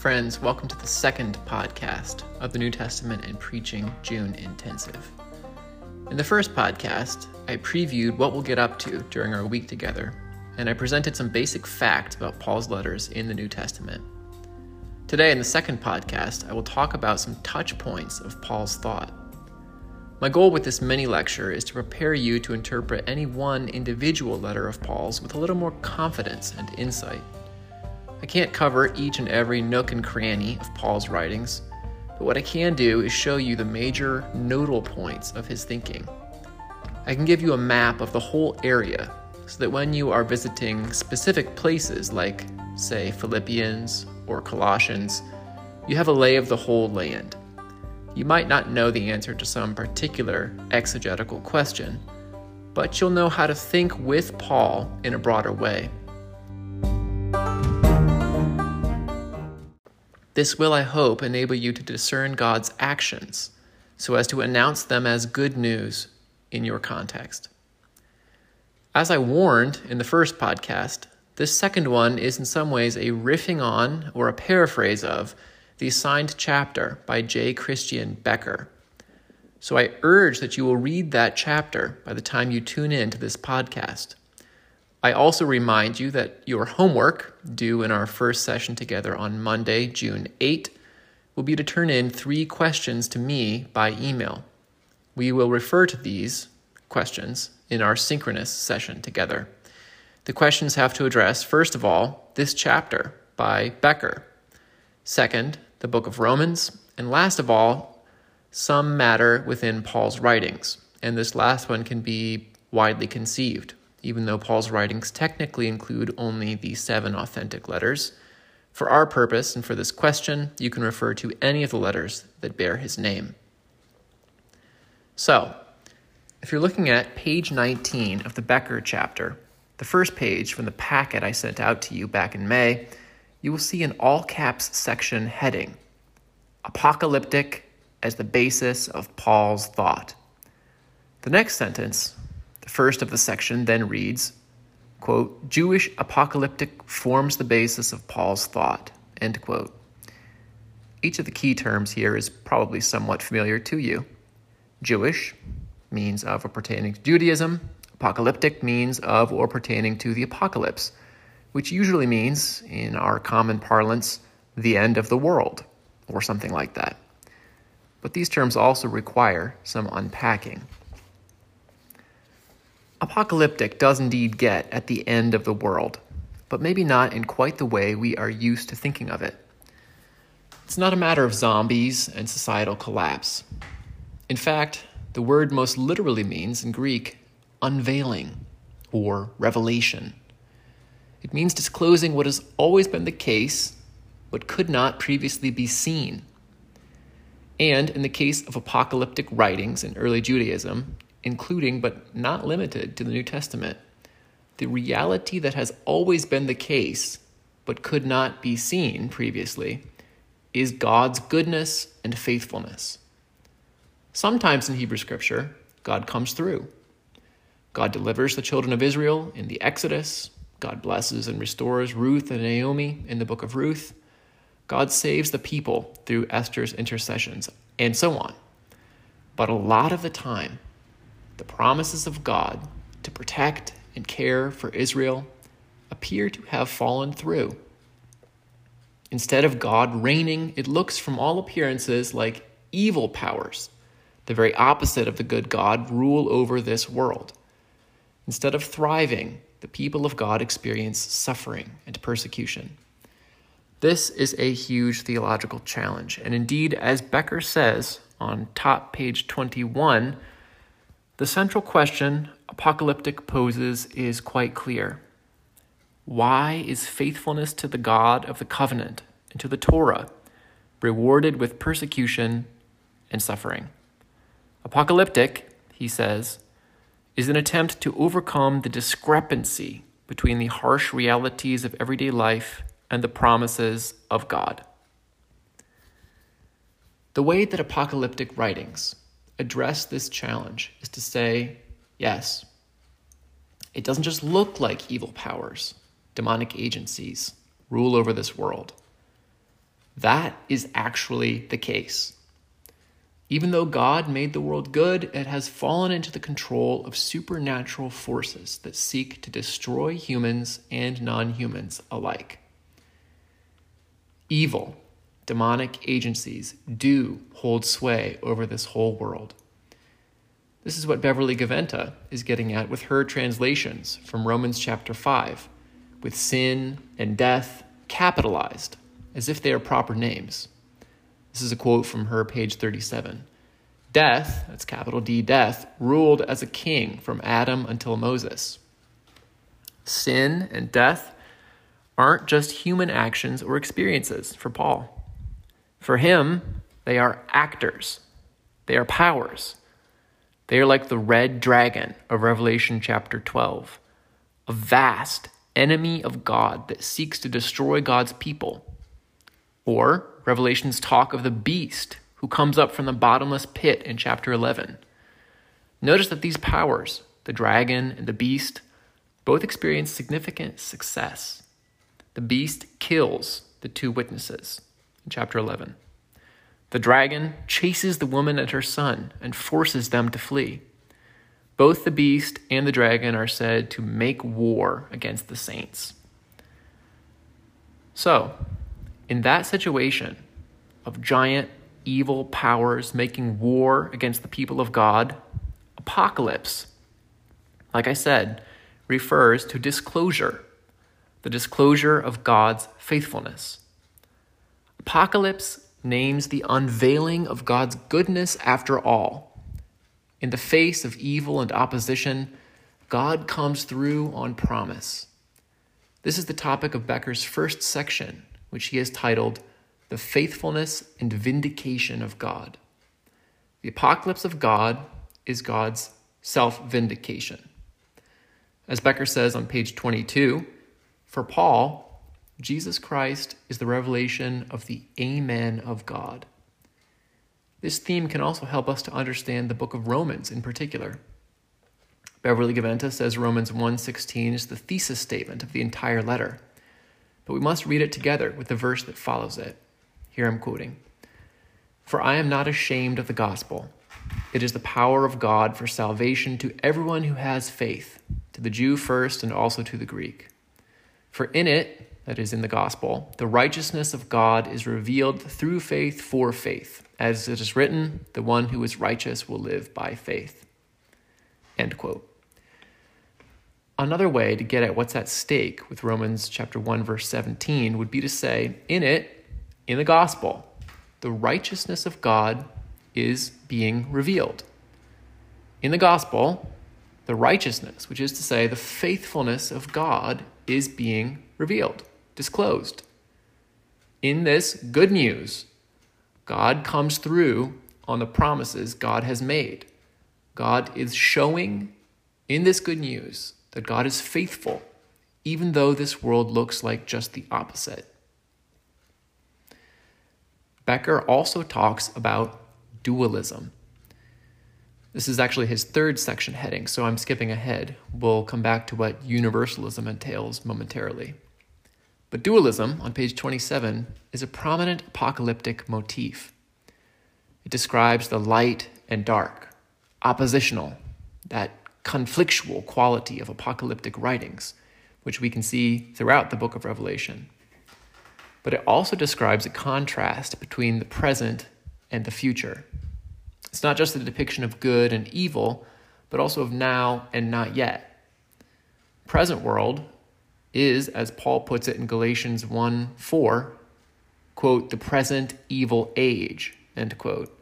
Friends, welcome to the second podcast of the New Testament and Preaching June Intensive. In the first podcast, I previewed what we'll get up to during our week together, and I presented some basic facts about Paul's letters in the New Testament. Today, in the second podcast, I will talk about some touch points of Paul's thought. My goal with this mini lecture is to prepare you to interpret any one individual letter of Paul's with a little more confidence and insight. I can't cover each and every nook and cranny of Paul's writings, but what I can do is show you the major nodal points of his thinking. I can give you a map of the whole area so that when you are visiting specific places like, say, Philippians or Colossians, you have a lay of the whole land. You might not know the answer to some particular exegetical question, but you'll know how to think with Paul in a broader way. This will, I hope, enable you to discern God's actions so as to announce them as good news in your context. As I warned in the first podcast, this second one is in some ways a riffing on or a paraphrase of the assigned chapter by J. Christiaan Beker. So I urge that you will read that chapter by the time you tune in to this podcast. I also remind you that your homework, due in our first session together on Monday, June 8, will be to turn in three questions to me by email. We will refer to these questions in our synchronous session together. The questions have to address, first of all, this chapter by Beker, second, the book of Romans, and last of all, some matter within Paul's writings. And this last one can be widely conceived even though Paul's writings technically include only the seven authentic letters. For our purpose and for this question, you can refer to any of the letters that bear his name. So, if you're looking at page 19 of the Beker chapter, the first page from the packet I sent out to you back in May, you will see an all caps section heading Apocalyptic as the basis of Paul's thought. The next sentence first of the section then reads, quote, Jewish apocalyptic forms the basis of Paul's thought, end quote. Each of the key terms here is probably somewhat familiar to you. Jewish means of or pertaining to Judaism, apocalyptic means of or pertaining to the apocalypse, which usually means, in our common parlance, the end of the world, or something like that. But these terms also require some unpacking. Apocalyptic does indeed get at the end of the world, but maybe not in quite the way we are used to thinking of it. It's not a matter of zombies and societal collapse. In fact, the word most literally means in Greek unveiling or revelation. It means disclosing what has always been the case, but could not previously be seen. And in the case of apocalyptic writings in early Judaism, including but not limited to the New Testament, the reality that has always been the case but could not be seen previously is God's goodness and faithfulness. Sometimes in Hebrew Scripture, God comes through. God delivers the children of Israel in the Exodus. God blesses and restores Ruth and Naomi in the book of Ruth. God saves the people through Esther's intercessions, and so on. But a lot of the time, the promises of God to protect and care for Israel appear to have fallen through. Instead of God reigning, it looks from all appearances like evil powers, the very opposite of the good God, rule over this world. Instead of thriving, the people of God experience suffering and persecution. This is a huge theological challenge, and indeed, as Beker says on top page 21, the central question apocalyptic poses is quite clear. Why is faithfulness to the God of the covenant and to the Torah rewarded with persecution and suffering? Apocalyptic, he says, is an attempt to overcome the discrepancy between the harsh realities of everyday life and the promises of God. The way that apocalyptic writings address this challenge is to say, yes, it doesn't just look like evil powers, demonic agencies rule over this world. That is actually the case. Even though God made the world good, it has fallen into the control of supernatural forces that seek to destroy humans and non humans alike. Evil, demonic agencies do hold sway over this whole world. This is what Beverly Gaventa is getting at with her translations from Romans chapter 5, with sin and death capitalized as if they are proper names. This is a quote from her, page 37. Death, that's capital D, death, ruled as a king from Adam until Moses. Sin and death aren't just human actions or experiences for Paul. For him, they are actors, they are powers. They are like the red dragon of Revelation chapter 12, a vast enemy of God that seeks to destroy God's people. Or Revelation's talk of the beast who comes up from the bottomless pit in chapter 11. Notice that these powers, the dragon and the beast, both experience significant success. The beast kills the two witnesses chapter 11. The dragon chases the woman and her son and forces them to flee. Both the beast and the dragon are said to make war against the saints. So, in that situation of giant evil powers making war against the people of God, apocalypse, like I said, refers to disclosure, the disclosure of God's faithfulness. Apocalypse names the unveiling of God's goodness after all. In the face of evil and opposition, God comes through on promise. This is the topic of Beker's first section, which he has titled the faithfulness and vindication of God. The apocalypse of God is God's self vindication. As Beker says on page 22, for Paul, Jesus Christ is the revelation of the Amen of God. This theme can also help us to understand the book of Romans in particular. Beverly Gaventa says Romans 1:16 is the thesis statement of the entire letter. But we must read it together with the verse that follows it. Here I'm quoting For I am not ashamed of the gospel. It is the power of God for salvation to everyone who has faith, to the Jew first and also to the Greek. For in it, that is in the gospel, the righteousness of God is revealed through faith for faith. As it is written, the one who is righteous will live by faith. End quote. Another way to get at what's at stake with Romans chapter 1 verse 17 would be to say, in it, in the gospel, the righteousness of God is being revealed. In the gospel, the righteousness, which is to say, the faithfulness of God, is being revealed, disclosed. In this good news, God comes through on the promises God has made. God is showing in this good news that God is faithful, even though this world looks like just the opposite. Beker also talks about dualism. This is actually his third section heading, so I'm skipping ahead. We'll come back to what universalism entails momentarily. But dualism, on page 27, is a prominent apocalyptic motif. It describes the light and dark, oppositional, that conflictual quality of apocalyptic writings, which we can see throughout the book of Revelation but it also describes a contrast between the present and the future. It's not just a depiction of good and evil, but also of now and not yet. Present world is, as Paul puts it in Galatians 1 4, quote, the present evil age, end quote.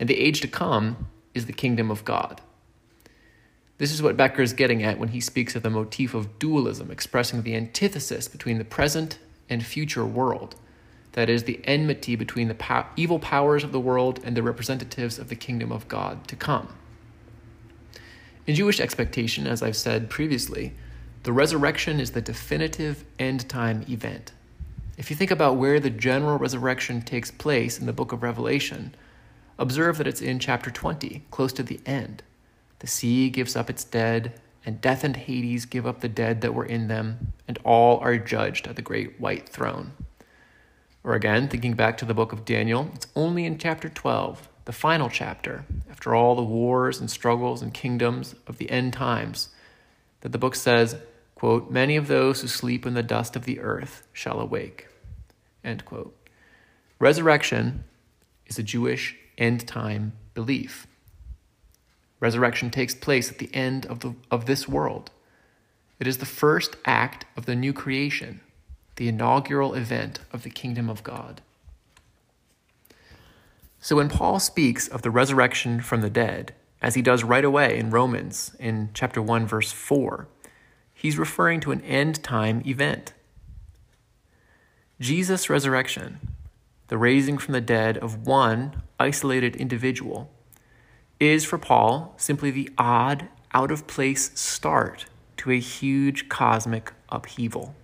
And the age to come is the kingdom of God. This is what Beker is getting at when he speaks of the motif of dualism, expressing the antithesis between the present and future world. That is, the enmity between the po- evil powers of the world and the representatives of the kingdom of God to come. In Jewish expectation, as I've said previously, the resurrection is the definitive end time event. If you think about where the general resurrection takes place in the book of Revelation, observe that it's in chapter 20, close to the end. The sea gives up its dead, and death and Hades give up the dead that were in them, and all are judged at the great white throne. Or again, thinking back to the book of Daniel, it's only in chapter 12, the final chapter, after all the wars and struggles and kingdoms of the end times, that the book says, quote, Many of those who sleep in the dust of the earth shall awake. End quote. Resurrection is a Jewish end time belief. Resurrection takes place at the end of, the, of this world. It is the first act of the new creation, the inaugural event of the kingdom of God. So when Paul speaks of the resurrection from the dead, as he does right away in Romans in chapter 1 verse 4, he's referring to an end time event. Jesus' resurrection, the raising from the dead of one isolated individual, is for Paul simply the odd, out of place start to a huge cosmic upheaval.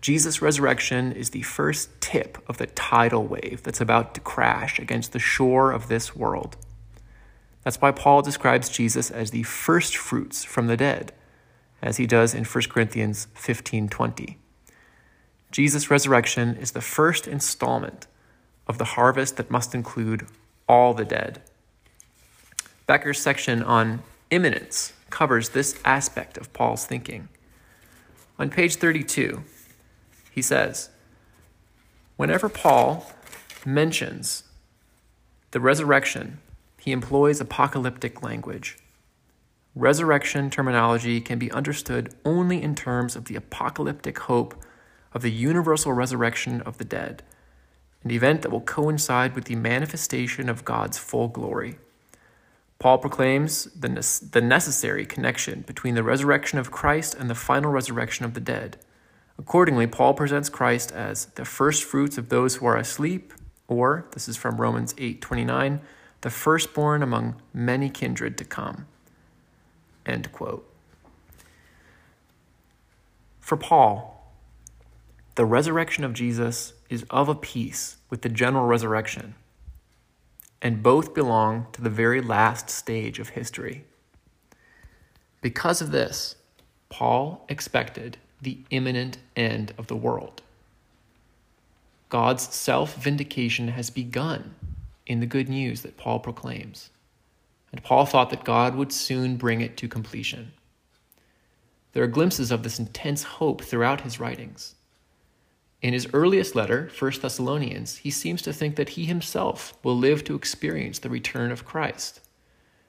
Jesus' resurrection is the first tip of the tidal wave that's about to crash against the shore of this world. That's why Paul describes Jesus as the first fruits from the dead, as he does in 1 Corinthians 15:20. Jesus' resurrection is the first installment of the harvest that must include all the dead. Beker's section on imminence covers this aspect of Paul's thinking. On page 32, he says, Whenever Paul mentions the resurrection, he employs apocalyptic language. Resurrection terminology can be understood only in terms of the apocalyptic hope of the universal resurrection of the dead, an event that will coincide with the manifestation of God's full glory. Paul proclaims the, ne- the necessary connection between the resurrection of Christ and the final resurrection of the dead. Accordingly, Paul presents Christ as the first fruits of those who are asleep, or, this is from Romans 8 29, the firstborn among many kindred to come. End quote. For Paul, the resurrection of Jesus is of a piece with the general resurrection and both belong to the very last stage of history. Because of this, Paul expected the imminent end of the world. God's self vindication has begun in the good news that Paul proclaims, and Paul thought that God would soon bring it to completion. There are glimpses of this intense hope throughout his writings. In his earliest letter, 1 Thessalonians, he seems to think that he himself will live to experience the return of Christ.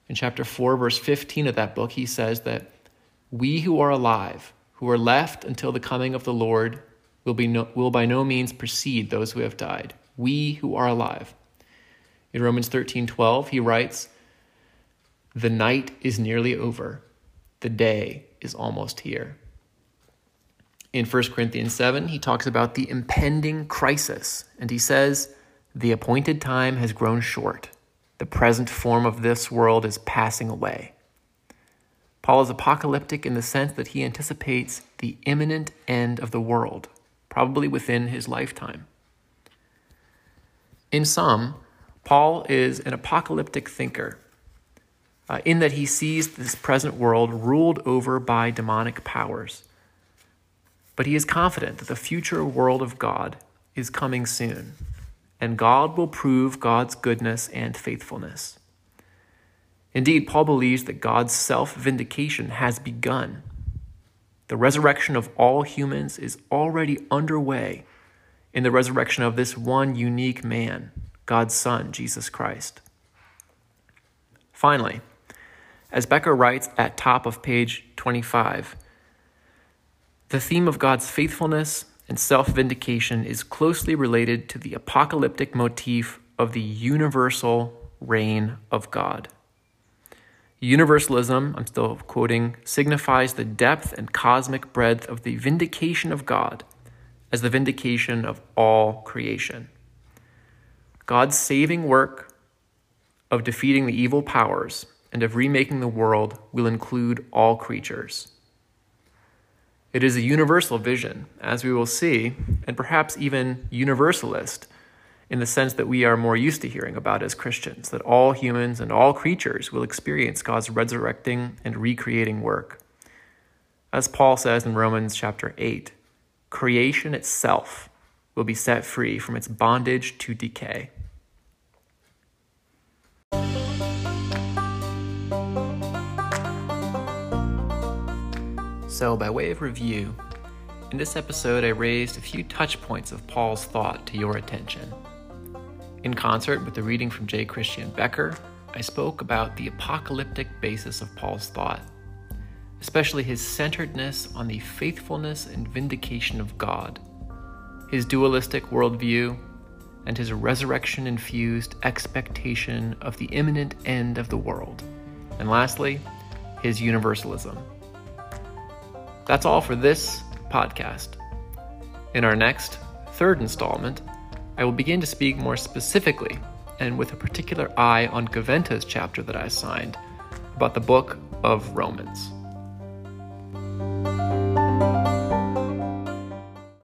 In chapter 4, verse 15 of that book, he says that we who are alive, who are left until the coming of the Lord, will, be no, will by no means precede those who have died. We who are alive. In Romans 13 12, he writes, The night is nearly over, the day is almost here. In 1 Corinthians 7, he talks about the impending crisis, and he says, The appointed time has grown short. The present form of this world is passing away. Paul is apocalyptic in the sense that he anticipates the imminent end of the world, probably within his lifetime. In sum, Paul is an apocalyptic thinker uh, in that he sees this present world ruled over by demonic powers but he is confident that the future world of God is coming soon, and God will prove God's goodness and faithfulness. Indeed, Paul believes that God's self vindication has begun. The resurrection of all humans is already underway in the resurrection of this one unique man, God's Son, Jesus Christ. Finally, as Beker writes at top of page 25, the theme of God's faithfulness and self vindication is closely related to the apocalyptic motif of the universal reign of God. Universalism, I'm still quoting, signifies the depth and cosmic breadth of the vindication of God as the vindication of all creation. God's saving work of defeating the evil powers and of remaking the world will include all creatures. It is a universal vision, as we will see, and perhaps even universalist in the sense that we are more used to hearing about as Christians, that all humans and all creatures will experience God's resurrecting and recreating work. As Paul says in Romans chapter 8, creation itself will be set free from its bondage to decay. So, by way of review, in this episode I raised a few touch points of Paul's thought to your attention. In concert with the reading from J. Christiaan Beker, I spoke about the apocalyptic basis of Paul's thought, especially his centeredness on the faithfulness and vindication of God, his dualistic worldview, and his resurrection infused expectation of the imminent end of the world. And lastly, his universalism. That's all for this podcast. In our next, third installment, I will begin to speak more specifically and with a particular eye on Gaventa's chapter that I assigned about the book of Romans.